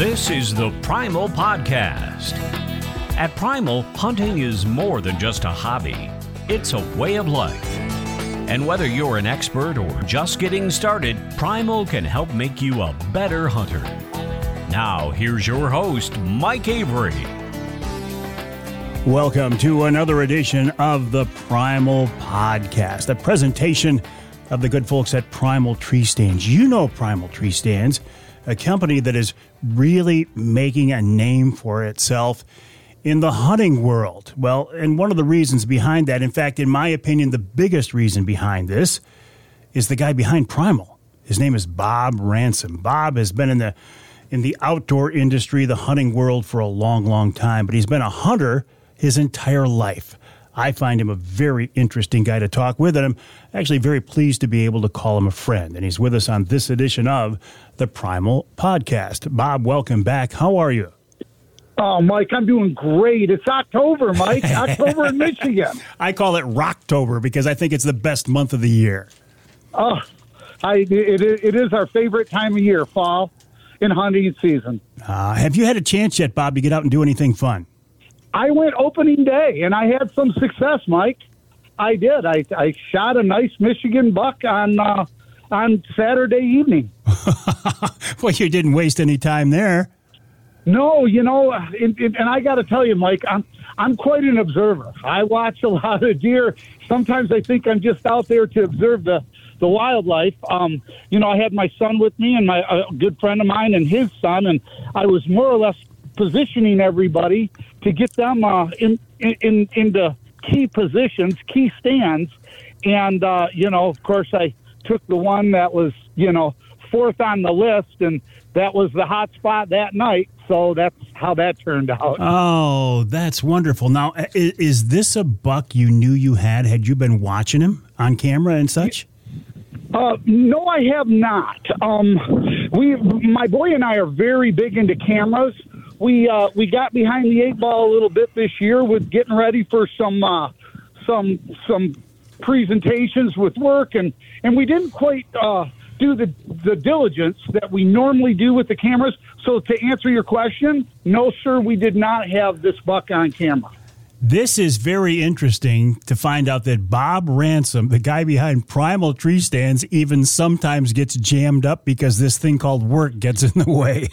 This is the Primal Podcast. At Primal, hunting is more than just a hobby, it's a way of life. And whether you're an expert or just getting started, Primal can help make you a better hunter. Now, here's your host, Mike Avery. Welcome to another edition of the Primal Podcast, a presentation of the good folks at Primal Tree Stands. You know Primal Tree Stands, a company that is really making a name for itself in the hunting world. Well, and one of the reasons behind that, in fact, in my opinion, the biggest reason behind this is the guy behind Primal. His name is Bob Ransom. Bob has been in the in the outdoor industry, the hunting world for a long, long time, but he's been a hunter his entire life. I find him a very interesting guy to talk with, and I'm actually very pleased to be able to call him a friend. And he's with us on this edition of the Primal Podcast. Bob, welcome back. How are you? Oh, Mike, I'm doing great. It's October, Mike. October in Michigan. I call it Rocktober because I think it's the best month of the year. Oh, I, it, it is our favorite time of year, fall and hunting season. Uh, have you had a chance yet, Bob, to get out and do anything fun? I went opening day and I had some success, Mike. I did. I, I shot a nice Michigan buck on uh, on Saturday evening. well, you didn't waste any time there. No, you know, and, and I got to tell you, Mike, I'm I'm quite an observer. I watch a lot of deer. Sometimes I think I'm just out there to observe the the wildlife. Um, you know, I had my son with me and my a good friend of mine and his son, and I was more or less positioning everybody to get them uh, in, in into key positions, key stands, and uh, you know, of course, I took the one that was you know fourth on the list, and that was the hot spot that night. So that's how that turned out. Oh, that's wonderful. Now, is, is this a buck you knew you had? Had you been watching him on camera and such? Uh, no, I have not. Um, we, my boy and I are very big into cameras. We uh, we got behind the eight ball a little bit this year with getting ready for some uh, some some presentations with work, and and we didn't quite uh, do the the diligence that we normally do with the cameras. So to answer your question, no, sir, we did not have this buck on camera. This is very interesting to find out that Bob Ransom, the guy behind Primal Tree Stands, even sometimes gets jammed up because this thing called work gets in the way.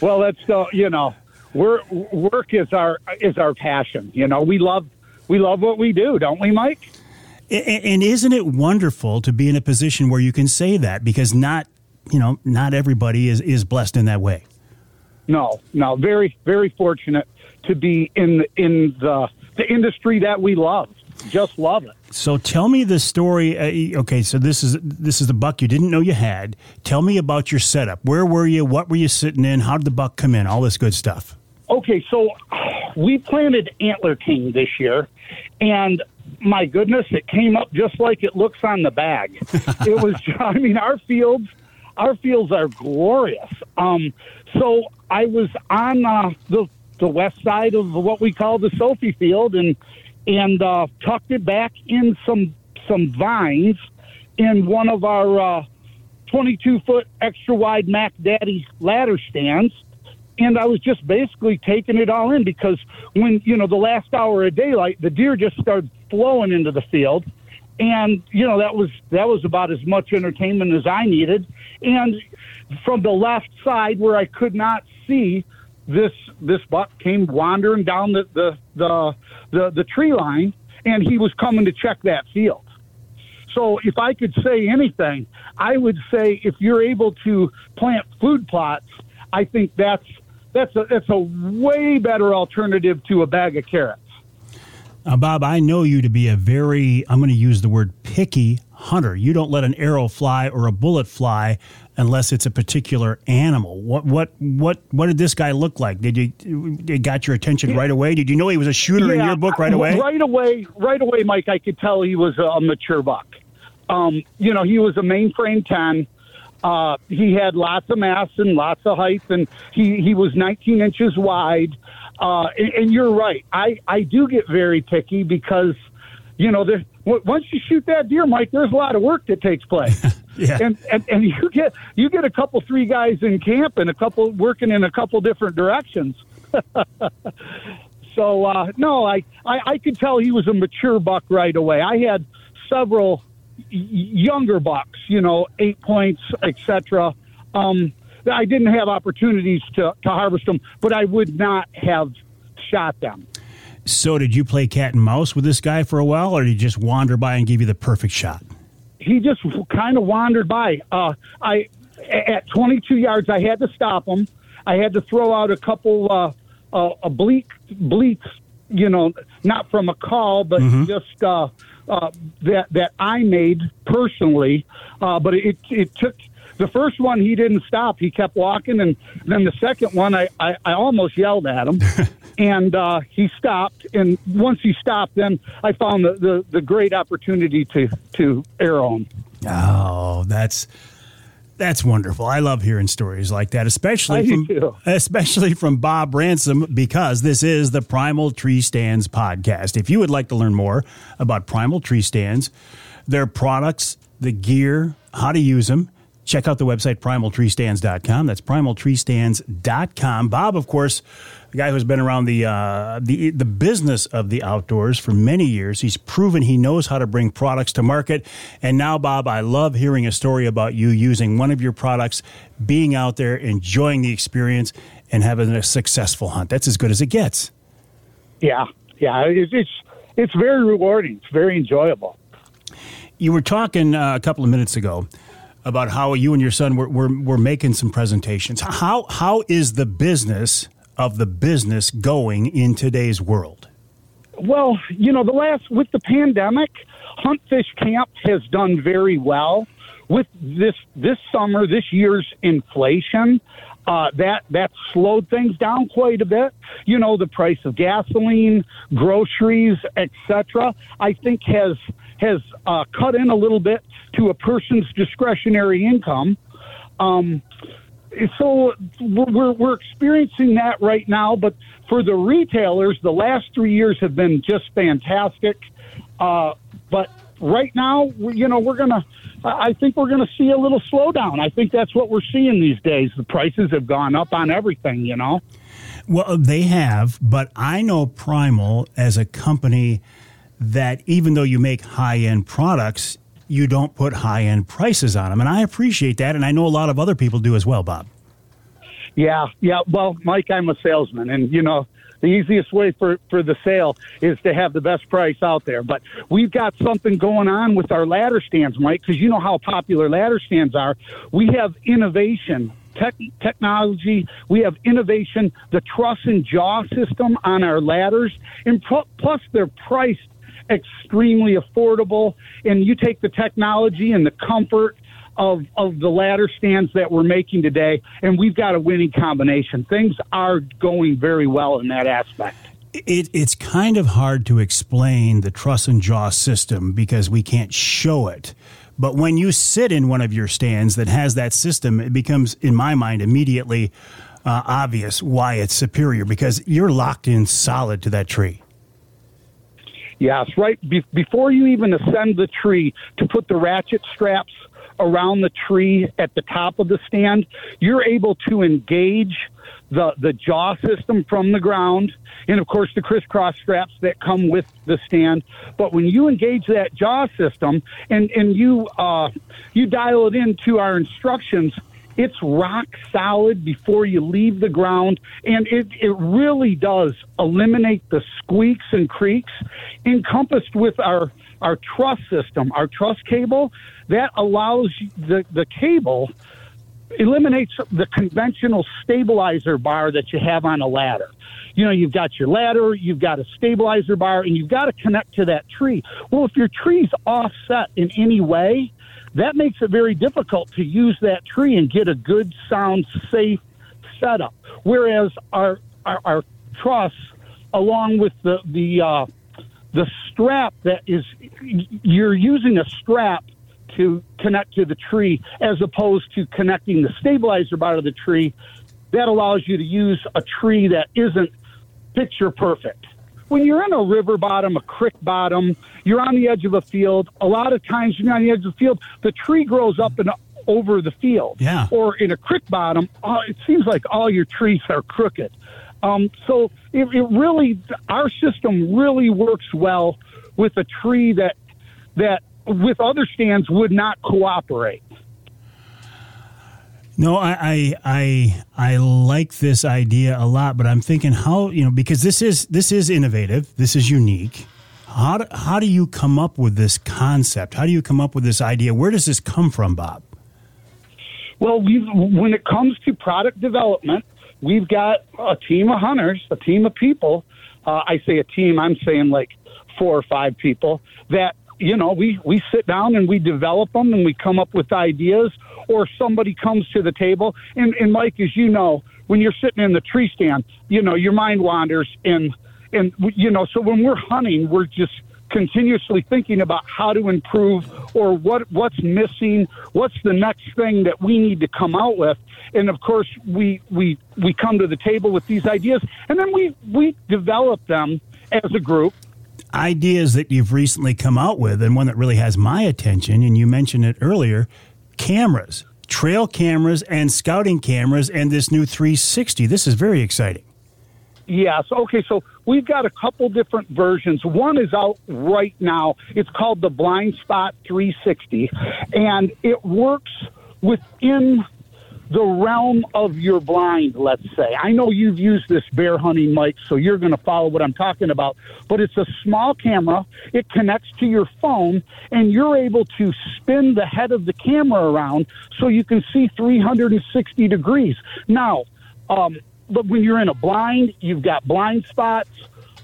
well, that's uh, you know, we're, work is our is our passion. You know, we love we love what we do, don't we, Mike? And isn't it wonderful to be in a position where you can say that because not you know not everybody is is blessed in that way. No, no, very very fortunate to be in in the the industry that we love. Just love it. So tell me the story. Uh, okay, so this is this is the buck you didn't know you had. Tell me about your setup. Where were you? What were you sitting in? How did the buck come in? All this good stuff. Okay, so we planted Antler King this year, and my goodness, it came up just like it looks on the bag. it was, I mean, our fields, our fields are glorious. Um, so I was on uh, the the west side of what we call the Sophie Field, and and uh, tucked it back in some some vines in one of our uh, 22 foot extra wide Mac Daddy ladder stands. And I was just basically taking it all in because when, you know, the last hour of daylight, the deer just started flowing into the field. And, you know, that was that was about as much entertainment as I needed. And from the left side where I could not see, this this buck came wandering down the the the, the, the tree line, and he was coming to check that field. So if I could say anything, I would say if you're able to plant food plots, I think that's that's a that's a way better alternative to a bag of carrots. Uh, Bob, I know you to be a very, I'm going to use the word picky hunter. You don't let an arrow fly or a bullet fly unless it's a particular animal. What what what what did this guy look like? Did you it got your attention right away? Did you know he was a shooter yeah, in your book right away? Right away, right away, Mike. I could tell he was a mature buck. Um, you know, he was a mainframe ten. Uh, he had lots of mass and lots of height, and he he was 19 inches wide. Uh, and, and you're right. I I do get very picky because you know, there, once you shoot that deer, Mike, there's a lot of work that takes place. yeah. And, and and you get you get a couple three guys in camp and a couple working in a couple different directions. so uh, no, I, I I could tell he was a mature buck right away. I had several younger bucks, you know, eight points, etc. Um, I didn't have opportunities to, to harvest them, but I would not have shot them. So, did you play cat and mouse with this guy for a while, or did he just wander by and give you the perfect shot? He just kind of wandered by. Uh, I at 22 yards, I had to stop him. I had to throw out a couple uh, uh, a bleak bleats, you know, not from a call, but mm-hmm. just uh, uh, that that I made personally. Uh, but it it took the first one he didn't stop. He kept walking, and then the second one I I, I almost yelled at him. and uh, he stopped. And once he stopped, then I found the, the, the great opportunity to to arrow him. Oh, that's that's wonderful. I love hearing stories like that, especially from especially from Bob Ransom, because this is the Primal Tree Stands podcast. If you would like to learn more about Primal Tree Stands, their products, the gear, how to use them check out the website primaltreestands.com. That's primaltreestands.com. Bob, of course, the guy who's been around the uh, the the business of the outdoors for many years. He's proven he knows how to bring products to market. And now, Bob, I love hearing a story about you using one of your products, being out there, enjoying the experience, and having a successful hunt. That's as good as it gets. Yeah, yeah, it's it's, it's very rewarding. It's very enjoyable. You were talking uh, a couple of minutes ago about how you and your son were, were, were making some presentations. How how is the business of the business going in today's world? Well, you know, the last with the pandemic, Hunt Fish Camp has done very well. With this this summer, this year's inflation, uh, that that slowed things down quite a bit. You know, the price of gasoline, groceries, etc. I think has has uh, cut in a little bit to a person's discretionary income. Um, so we're, we're experiencing that right now, but for the retailers, the last three years have been just fantastic. Uh, but right now, you know, we're gonna. I think we're going to see a little slowdown. I think that's what we're seeing these days. The prices have gone up on everything, you know. Well, they have, but I know Primal as a company that even though you make high end products, you don't put high end prices on them. And I appreciate that. And I know a lot of other people do as well, Bob. Yeah, yeah. Well, Mike, I'm a salesman, and you know, the easiest way for, for the sale is to have the best price out there. But we've got something going on with our ladder stands, Mike, because you know how popular ladder stands are. We have innovation tech, technology, we have innovation, the truss and jaw system on our ladders, and plus they're priced extremely affordable. And you take the technology and the comfort of of the ladder stands that we're making today, and we've got a winning combination. Things are going very well in that aspect. It, it's kind of hard to explain the truss and jaw system because we can't show it. But when you sit in one of your stands that has that system, it becomes, in my mind, immediately uh, obvious why it's superior because you're locked in solid to that tree. Yes, right. Be- before you even ascend the tree to put the ratchet straps around the tree at the top of the stand, you're able to engage the, the jaw system from the ground, and of course the crisscross straps that come with the stand. But when you engage that jaw system and, and you uh, you dial it into our instructions, it's rock solid before you leave the ground, and it, it really does eliminate the squeaks and creaks encompassed with our our truss system, our truss cable that allows the the cable eliminates the conventional stabilizer bar that you have on a ladder. You know, you've got your ladder, you've got a stabilizer bar, and you've got to connect to that tree. Well, if your tree's offset in any way, that makes it very difficult to use that tree and get a good, sound, safe setup. Whereas our our, our truss, along with the the uh, the strap that is, you're using a strap to connect to the tree as opposed to connecting the stabilizer bar to the tree. That allows you to use a tree that isn't picture perfect. When you're in a river bottom, a creek bottom, you're on the edge of a field. A lot of times you're on the edge of the field, the tree grows up and over the field. Yeah. Or in a creek bottom, uh, it seems like all your trees are crooked. Um, so it, it really, our system really works well with a tree that that with other stands would not cooperate. No, I, I I I like this idea a lot, but I'm thinking how you know because this is this is innovative, this is unique. How do, how do you come up with this concept? How do you come up with this idea? Where does this come from, Bob? Well, we when it comes to product development, we've got a team of hunters, a team of people. Uh, I say a team, I'm saying like four or five people that you know, we, we sit down and we develop them and we come up with ideas, or somebody comes to the table. And, and Mike, as you know, when you're sitting in the tree stand, you know, your mind wanders. And, and you know, so when we're hunting, we're just continuously thinking about how to improve or what what's missing, what's the next thing that we need to come out with. And of course, we we we come to the table with these ideas, and then we we develop them as a group ideas that you've recently come out with, and one that really has my attention, and you mentioned it earlier cameras, trail cameras, and scouting cameras, and this new 360. This is very exciting. Yes. Okay. So we've got a couple different versions. One is out right now. It's called the Blind Spot 360, and it works within the realm of your blind, let's say. I know you've used this bear hunting Mike, so you're going to follow what I'm talking about, but it's a small camera. It connects to your phone, and you're able to spin the head of the camera around so you can see 360 degrees. Now, um, but when you're in a blind, you've got blind spots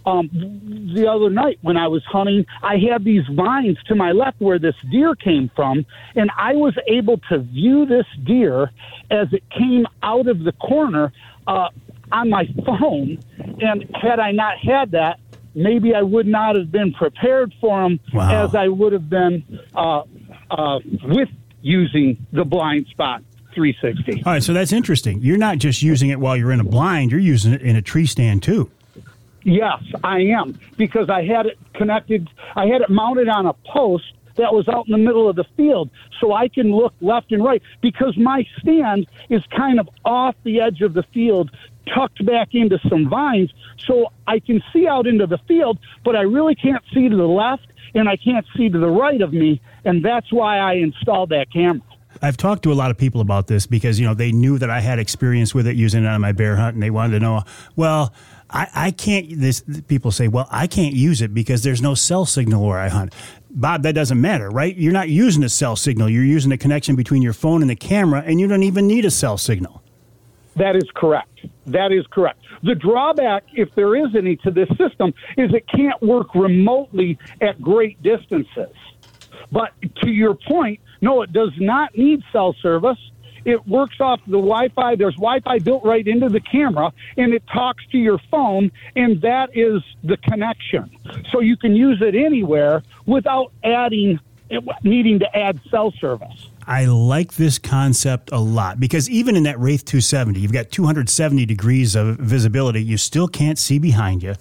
um, the other night when I was hunting, I had these vines to my left where this deer came from, and I was able to view this deer as it came out of the corner uh, on my phone. And had I not had that, maybe I would not have been prepared for him wow. as I would have been uh, uh, with using the blind spot. 360. All right, so that's interesting. You're not just using it while you're in a blind, you're using it in a tree stand too. Yes, I am because I had it connected. I had it mounted on a post that was out in the middle of the field, so I can look left and right because my stand is kind of off the edge of the field, tucked back into some vines, so I can see out into the field, but I really can't see to the left and I can't see to the right of me, and that's why I installed that camera. I've talked to a lot of people about this because you know they knew that I had experience with it using it on my bear hunt, and they wanted to know, well, I, I can't. This people say, well, I can't use it because there's no cell signal where I hunt. Bob, that doesn't matter, right? You're not using a cell signal. You're using a connection between your phone and the camera, and you don't even need a cell signal. That is correct. That is correct. The drawback, if there is any to this system, is it can't work remotely at great distances. But to your point, no, it does not need cell service. It works off the Wi Fi. There's Wi Fi built right into the camera, and it talks to your phone, and that is the connection. So you can use it anywhere without adding, needing to add cell service. I like this concept a lot because even in that Wraith 270, you've got 270 degrees of visibility. You still can't see behind you.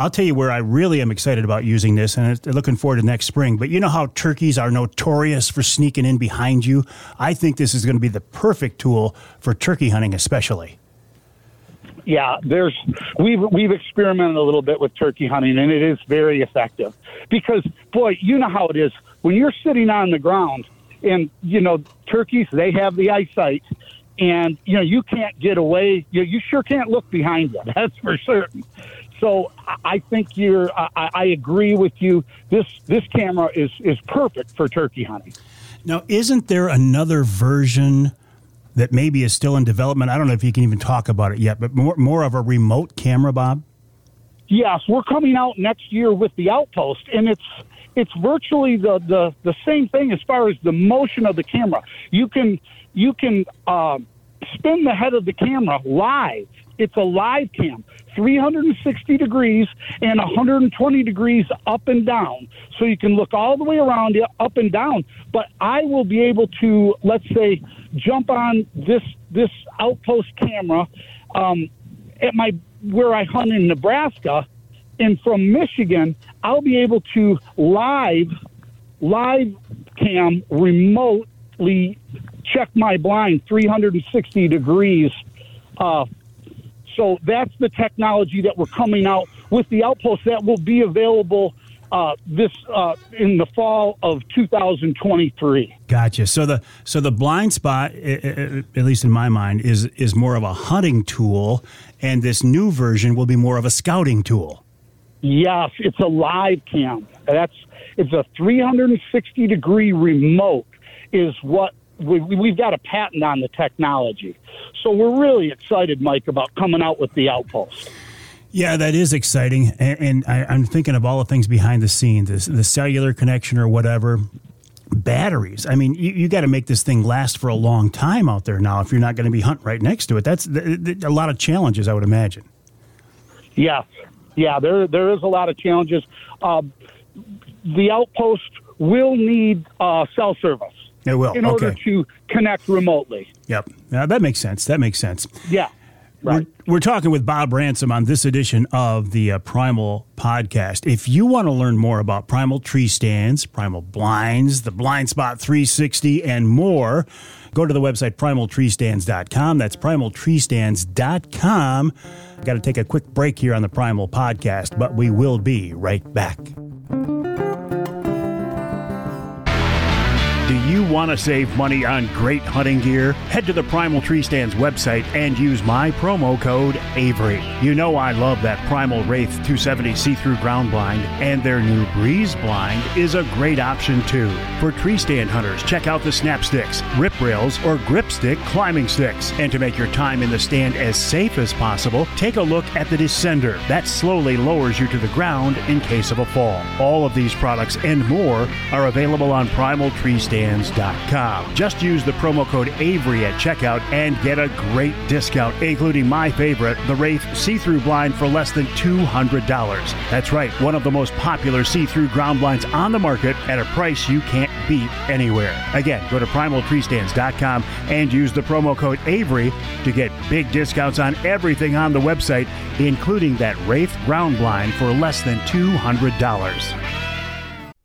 I'll tell you where I really am excited about using this and looking forward to next spring. But you know how turkeys are notorious for sneaking in behind you? I think this is going to be the perfect tool for turkey hunting, especially. Yeah, there's we've we've experimented a little bit with turkey hunting and it is very effective. Because boy, you know how it is when you're sitting on the ground and you know turkeys they have the eyesight and you know you can't get away you, you sure can't look behind you that's for certain so i think you're I, I agree with you this this camera is is perfect for turkey hunting now isn't there another version that maybe is still in development i don't know if you can even talk about it yet but more more of a remote camera bob yes we're coming out next year with the outpost and it's it's virtually the, the, the same thing as far as the motion of the camera. You can you can uh, spin the head of the camera live. It's a live cam, 360 degrees and 120 degrees up and down. So you can look all the way around it, up and down. But I will be able to, let's say, jump on this this outpost camera um, at my where I hunt in Nebraska and from Michigan, I'll be able to live live cam remotely check my blind 360 degrees. Uh, so that's the technology that we're coming out with the outpost that will be available uh, this uh, in the fall of 2023. Gotcha. So the so the blind spot, at least in my mind, is is more of a hunting tool, and this new version will be more of a scouting tool. Yes, it's a live cam. That's it's a 360 degree remote is what we, we've got a patent on the technology. So we're really excited, Mike, about coming out with the outpost. Yeah, that is exciting, and, and I, am thinking of all the things behind the scenes, the cellular connection or whatever. Batteries. I mean, you, you got to make this thing last for a long time out there now. If you're not going to be hunting right next to it, that's a lot of challenges, I would imagine. Yeah, yeah, there there is a lot of challenges. Uh, the outpost will need uh, cell service. It will in order to connect remotely. Yep, yeah, that makes sense. That makes sense. Yeah. Right. We're, we're talking with Bob Ransom on this edition of the uh, Primal Podcast. If you want to learn more about Primal tree stands, Primal blinds, the Blind Spot 360, and more, go to the website primaltreestands.com. That's primaltreestands.com. I've got to take a quick break here on the Primal Podcast, but we will be right back. Do you want to save money on great hunting gear? Head to the Primal Tree Stands website and use my promo code Avery. You know I love that Primal Wraith 270 see-through ground blind, and their new Breeze blind is a great option too. For tree stand hunters, check out the snap sticks, rip rails, or grip stick climbing sticks. And to make your time in the stand as safe as possible, take a look at the Descender. That slowly lowers you to the ground in case of a fall. All of these products and more are available on Primal Tree Just use the promo code Avery at checkout and get a great discount, including my favorite, the Wraith see through blind for less than $200. That's right, one of the most popular see through ground blinds on the market at a price you can't beat anywhere. Again, go to primaltreestands.com and use the promo code Avery to get big discounts on everything on the website, including that Wraith ground blind for less than $200.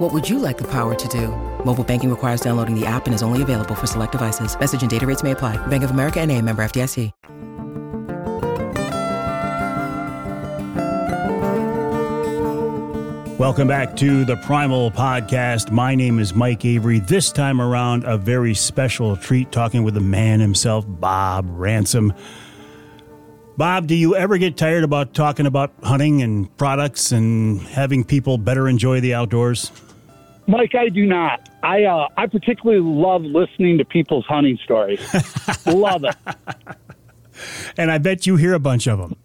What would you like the power to do? Mobile banking requires downloading the app and is only available for select devices. Message and data rates may apply. Bank of America NA member FDIC. Welcome back to the Primal Podcast. My name is Mike Avery. This time around, a very special treat talking with the man himself, Bob Ransom. Bob, do you ever get tired about talking about hunting and products and having people better enjoy the outdoors? Mike, I do not. I uh, I particularly love listening to people's hunting stories. love it. And I bet you hear a bunch of them.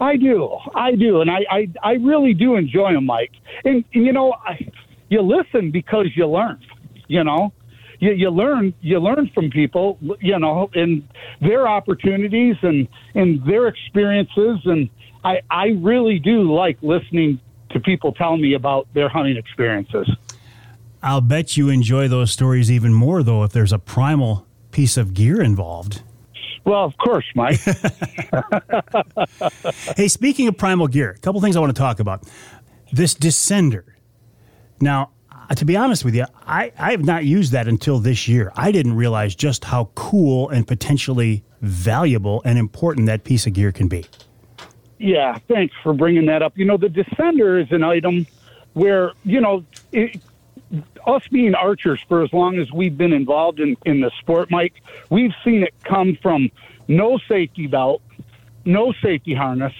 I do. I do. And I, I, I really do enjoy them, Mike. And, and you know, I, you listen because you learn, you know. You, you learn you learn from people, you know, and their opportunities and, and their experiences and I, I really do like listening to people tell me about their hunting experiences. I'll bet you enjoy those stories even more though if there's a primal piece of gear involved. Well, of course, Mike. hey, speaking of primal gear, a couple things I want to talk about. This descender. Now, uh, to be honest with you, I, I have not used that until this year. I didn't realize just how cool and potentially valuable and important that piece of gear can be. Yeah, thanks for bringing that up. You know, the descender is an item where, you know, it, us being archers for as long as we've been involved in, in the sport, Mike, we've seen it come from no safety belt, no safety harness,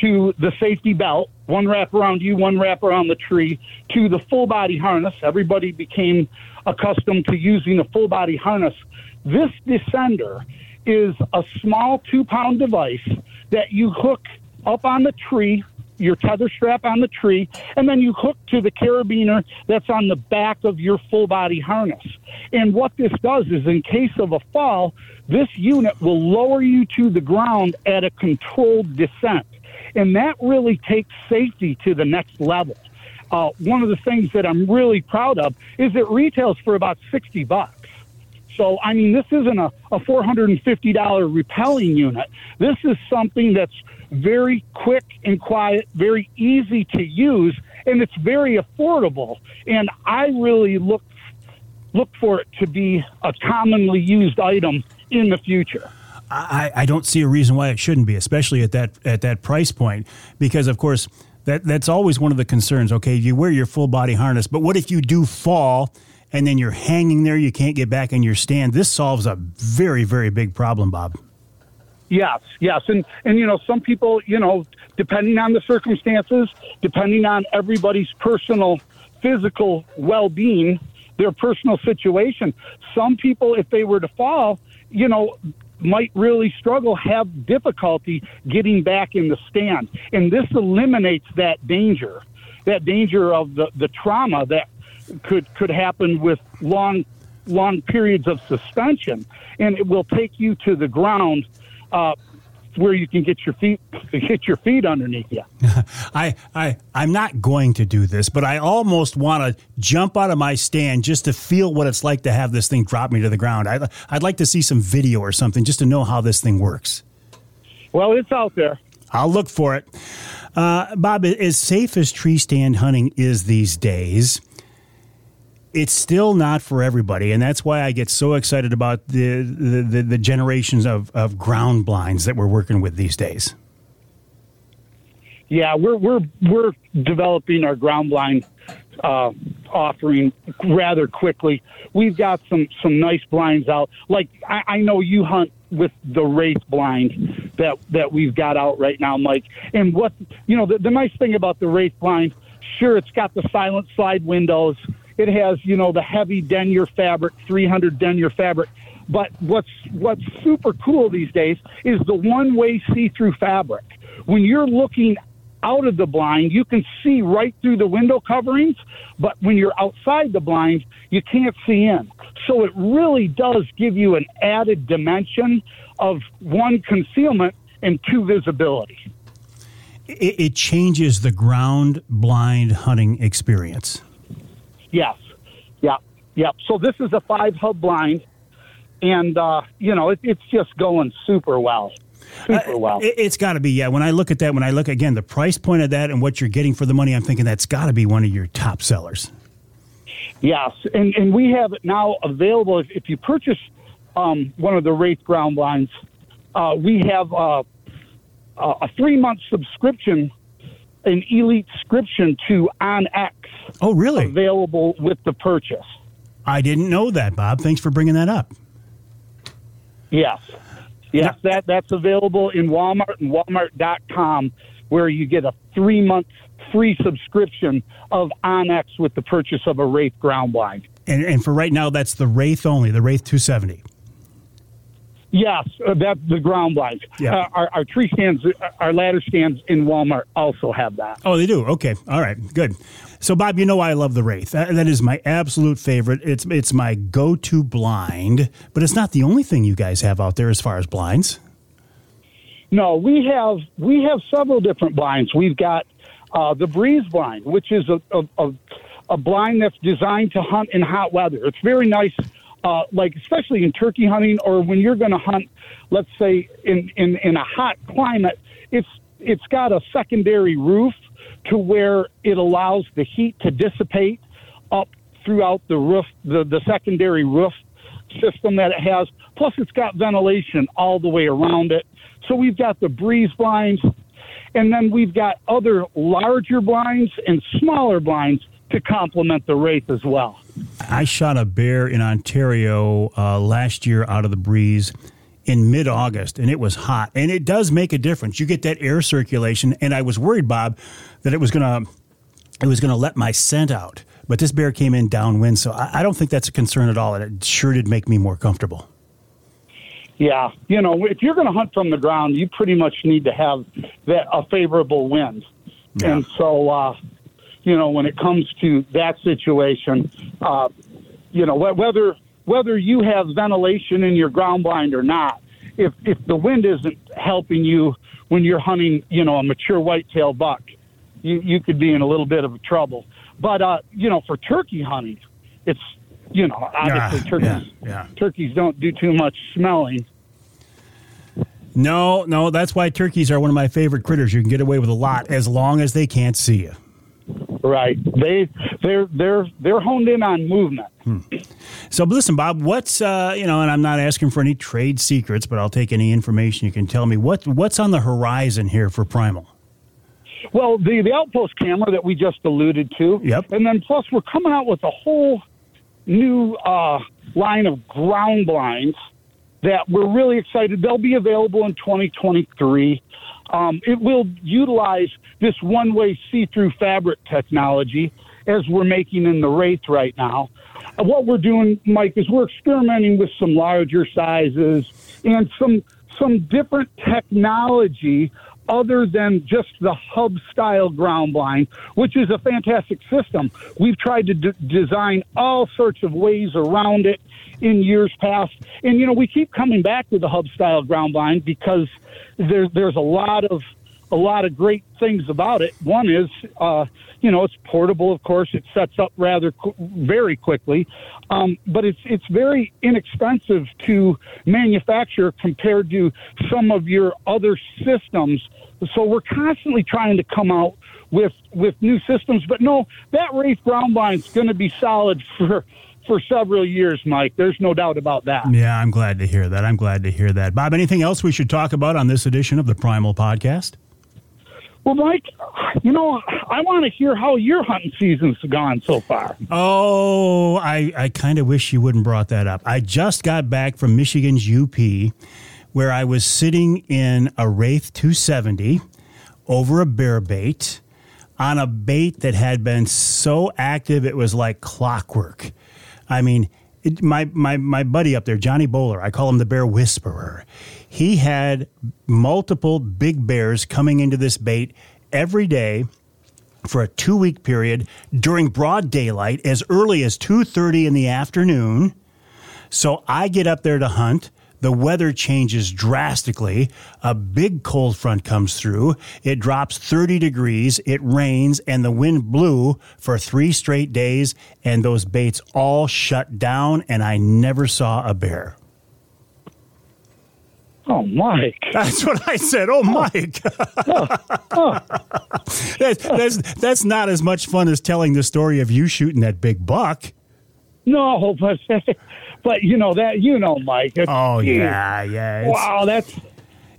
to the safety belt, one wrap around you, one wrap around the tree, to the full body harness. Everybody became accustomed to using a full body harness. This descender is a small two pound device that you hook up on the tree your tether strap on the tree, and then you hook to the carabiner that's on the back of your full body harness. And what this does is, in case of a fall, this unit will lower you to the ground at a controlled descent. And that really takes safety to the next level. Uh, one of the things that I'm really proud of is it retails for about 60 bucks. So, I mean, this isn't a, a $450 rappelling unit. This is something that's very quick and quiet, very easy to use, and it's very affordable. And I really look look for it to be a commonly used item in the future. I, I don't see a reason why it shouldn't be, especially at that at that price point, because of course that that's always one of the concerns. Okay, you wear your full body harness, but what if you do fall? And then you're hanging there, you can't get back in your stand. This solves a very, very big problem, Bob. Yes, yes, and and you know some people, you know, depending on the circumstances, depending on everybody's personal physical well-being, their personal situation, some people, if they were to fall, you know, might really struggle, have difficulty getting back in the stand, and this eliminates that danger, that danger of the the trauma that could could happen with long long periods of suspension, and it will take you to the ground uh, where you can get your feet get your feet underneath you. I I I'm not going to do this, but I almost want to jump out of my stand just to feel what it's like to have this thing drop me to the ground. I I'd like to see some video or something just to know how this thing works. Well, it's out there. I'll look for it. Uh, Bob, as safe as tree stand hunting is these days, it's still not for everybody, and that's why I get so excited about the the, the, the generations of, of ground blinds that we're working with these days. Yeah, we're we're we're developing our ground blind uh, offering rather quickly. We've got some some nice blinds out. Like I, I know you hunt with the wraith blind that that we've got out right now, Mike. And what you know, the, the nice thing about the wraith blind, sure, it's got the silent slide windows. It has, you know, the heavy denier fabric, 300 denier fabric. But what's what's super cool these days is the one-way see-through fabric. When you're looking out of the blind, you can see right through the window coverings, but when you're outside the blind, you can't see in. So it really does give you an added dimension of one concealment and two visibility. It, it changes the ground blind hunting experience. Yes. Yeah. Yeah. So this is a five hub blind, and uh, you know it, it's just going super well. Super well. Uh, it, has got to be. Yeah. When I look at that, when I look again, the price point of that and what you're getting for the money, I'm thinking that's got to be one of your top sellers. Yes, and and we have it now available. If, if you purchase um, one of the Wraith ground blinds, uh, we have uh, a three month subscription an elite subscription to OnX Oh, really? available with the purchase. I didn't know that, Bob. Thanks for bringing that up. Yes. Yes, that that's available in Walmart and Walmart.com where you get a three month free subscription of OnX with the purchase of a Wraith ground blind. And, and for right now, that's the Wraith only, the Wraith 270. Yes, uh, that the ground blinds. Yeah. Uh, our, our tree stands, uh, our ladder stands in Walmart also have that. Oh, they do. Okay, all right, good. So, Bob, you know I love the Wraith. That, that is my absolute favorite. It's it's my go-to blind, but it's not the only thing you guys have out there as far as blinds. No, we have we have several different blinds. We've got uh, the breeze blind, which is a, a, a, a blind that's designed to hunt in hot weather. It's very nice, uh, like especially in turkey hunting or when you're going to hunt, let's say in, in, in a hot climate. It's it's got a secondary roof to where it allows the heat to dissipate up throughout the roof, the, the secondary roof system that it has. Plus, it's got ventilation all the way around it. So we've got the breeze blinds, and then we've got other larger blinds and smaller blinds to complement the Wraith as well. I shot a bear in Ontario uh, last year out of the breeze in mid August, and it was hot. And it does make a difference. You get that air circulation, and I was worried, Bob, that it was gonna it was gonna let my scent out. But this bear came in downwind, so I, I don't think that's a concern at all. And it sure did make me more comfortable. Yeah, you know, if you're going to hunt from the ground, you pretty much need to have that a favorable wind. Yeah. And so, uh, you know, when it comes to that situation, uh, you know, wh- whether whether you have ventilation in your ground blind or not, if if the wind isn't helping you when you're hunting, you know, a mature whitetail buck, you you could be in a little bit of trouble. But uh, you know, for turkey hunting, it's you know, obviously Yeah, turkeys yeah, yeah. turkeys don't do too much smelling. No, no, that's why turkeys are one of my favorite critters. You can get away with a lot as long as they can't see you. Right. They they're they're they're honed in on movement. So listen, Bob, what's uh, you know, and I'm not asking for any trade secrets, but I'll take any information you can tell me. What what's on the horizon here for Primal? Well, the the outpost camera that we just alluded to. Yep. And then plus we're coming out with a whole new uh, line of ground blinds that we're really excited. They'll be available in 2023. Um, it will utilize this one-way see-through fabric technology as we're making in the Wraith right now. Uh, what we're doing, Mike, is we're experimenting with some larger sizes and some some different technology other than just the hub style ground blind, which is a fantastic system. We've tried to d- design all sorts of ways around it in years past. And, you know, we keep coming back to the hub style ground blind because there, there's a lot of a lot of great things about it. One is, uh, you know, it's portable. Of course, it sets up rather qu- very quickly, um, but it's it's very inexpensive to manufacture compared to some of your other systems. So we're constantly trying to come out with with new systems. But no, that ground blind is going to be solid for for several years, Mike. There's no doubt about that. Yeah, I'm glad to hear that. I'm glad to hear that. Bob, anything else we should talk about on this edition of the Primal Podcast? Well, Mike, you know, I want to hear how your hunting season's gone so far. Oh, I, I kind of wish you wouldn't brought that up. I just got back from Michigan's UP, where I was sitting in a Wraith 270 over a bear bait on a bait that had been so active it was like clockwork. I mean, it, my, my, my buddy up there, Johnny Bowler, I call him the bear whisperer. He had multiple big bears coming into this bait every day for a two week period during broad daylight as early as 2.30 in the afternoon so i get up there to hunt the weather changes drastically a big cold front comes through it drops 30 degrees it rains and the wind blew for three straight days and those baits all shut down and i never saw a bear Oh, Mike. That's what I said. Oh, oh. Mike. Oh, oh. that's, that's, that's not as much fun as telling the story of you shooting that big buck. No, but but you know that you know, Mike. Oh, yeah, yeah. It's- Wow, that's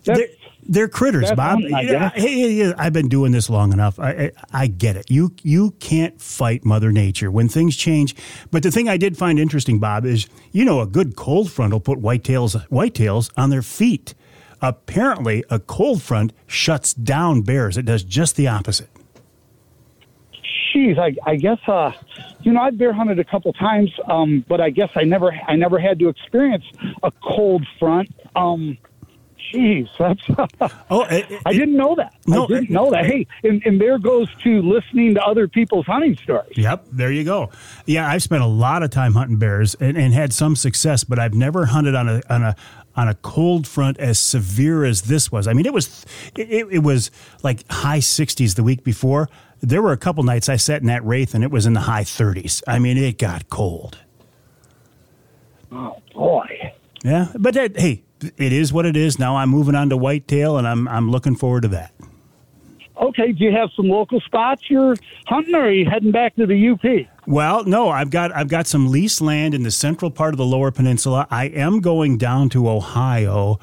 that's There- They're critters, That's Bob. hunting, I Yeah, guess. hey, hey, hey, I've been doing this long enough. I, I, I get it. You you can't fight Mother Nature when things change. But the thing I did find interesting, Bob, is you know a good cold front will put whitetails whitetails on their feet. Apparently, a cold front shuts down bears. It does just the opposite. Jeez, I, I guess uh, you know I've bear hunted a couple times, um, but I guess I never I never had to experience a cold front. Um, jeez, that's Oh, it, it- I didn't know that. No, I didn't know that. Hey, and, and there goes to listening to other people's hunting stories. Yep, there you go. Yeah, I've spent a lot of time hunting bears and, and had some success, but I've never hunted on a on a on a cold front as severe as this was. I mean, it was it, it was like high 60s the week before. There were a couple nights I sat in that wraith and it was in the high 30s. I mean, it got cold. Oh boy. Yeah, but that, hey, it is what it is. Now I'm moving on to whitetail, and I'm I'm looking forward to that. Okay, do you have some local spots you're hunting, or are you heading back to the UP? Well, no, I've got I've got some leased land in the central part of the Lower Peninsula. I am going down to Ohio,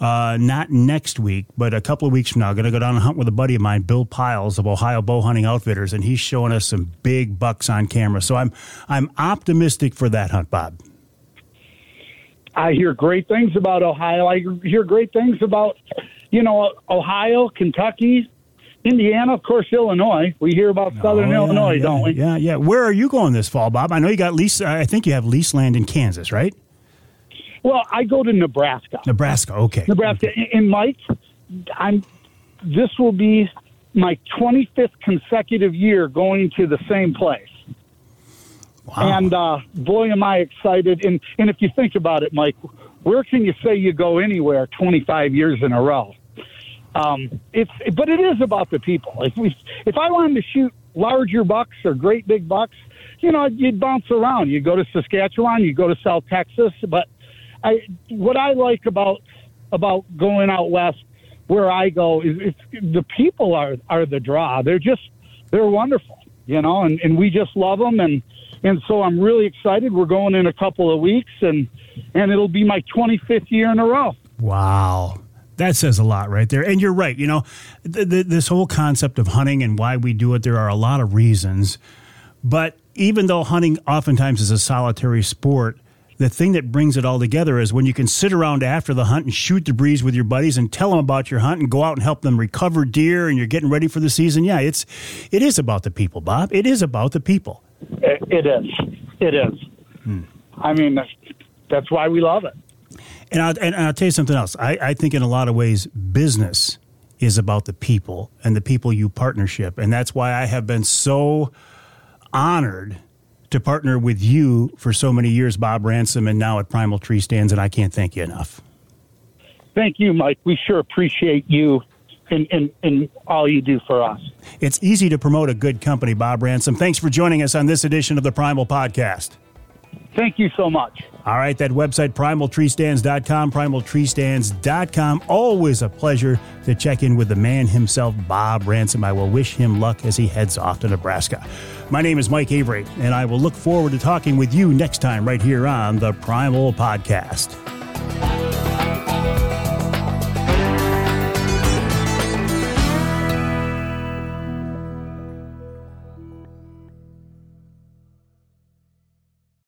uh, not next week, but a couple of weeks from now. I'm going to go down and hunt with a buddy of mine, Bill Piles of Ohio Bow Hunting Outfitters, and he's showing us some big bucks on camera. So I'm I'm optimistic for that hunt, Bob. I hear great things about Ohio. I hear great things about, you know, Ohio, Kentucky, Indiana, of course, Illinois. We hear about Southern Oh, yeah, Illinois, yeah, don't we? Yeah, yeah. Where are you going this fall, Bob? I know you got lease. I think you have lease land in Kansas, right? Well, I go to Nebraska. Nebraska. Okay. Nebraska. And Mike, I'm. This will be my 25th consecutive year going to the same place. Wow. And uh, boy, am I excited! And and if you think about it, Mike, where can you say you go anywhere 25 years in a row? Um, it's but it is about the people. If we if I wanted to shoot larger bucks or great big bucks, you know, you'd bounce around. You go to Saskatchewan, you go to South Texas. But I what I like about about going out west, where I go, is it's, the people are are the draw. They're just they're wonderful, you know, and, and we just love them and and so I'm really excited. We're going in a couple of weeks and and it'll be my 25th year in a row. Wow. That says a lot right there. And you're right. You know, th- th- this whole concept of hunting and why we do it, there are a lot of reasons. But even though hunting oftentimes is a solitary sport, the thing that brings it all together is when you can sit around after the hunt and shoot the breeze with your buddies and tell them about your hunt and go out and help them recover deer and you're getting ready for the season. Yeah, it's it is about the people, Bob. It is about the people. It, it is. It is. Hmm. I mean, that's, that's why we love it. And I'll, and I'll tell you something else. I, I think in a lot of ways, business is about the people and the people you partnership. And that's why I have been so honored to partner with you for so many years, Bob Ransom, and now at Primal Tree Stands. And I can't thank you enough. Thank you, Mike. We sure appreciate you and, and, and all you do for us. It's easy to promote a good company, Bob Ransom. Thanks for joining us on this edition of the Primal Podcast. Thank you so much. All right, that website, primaltreestands.com, primaltreestands.com. Always a pleasure to check in with the man himself, Bob Ransom. I will wish him luck as he heads off to Nebraska. My name is Mike Avery, and I will look forward to talking with you next time right here on the Primal Podcast.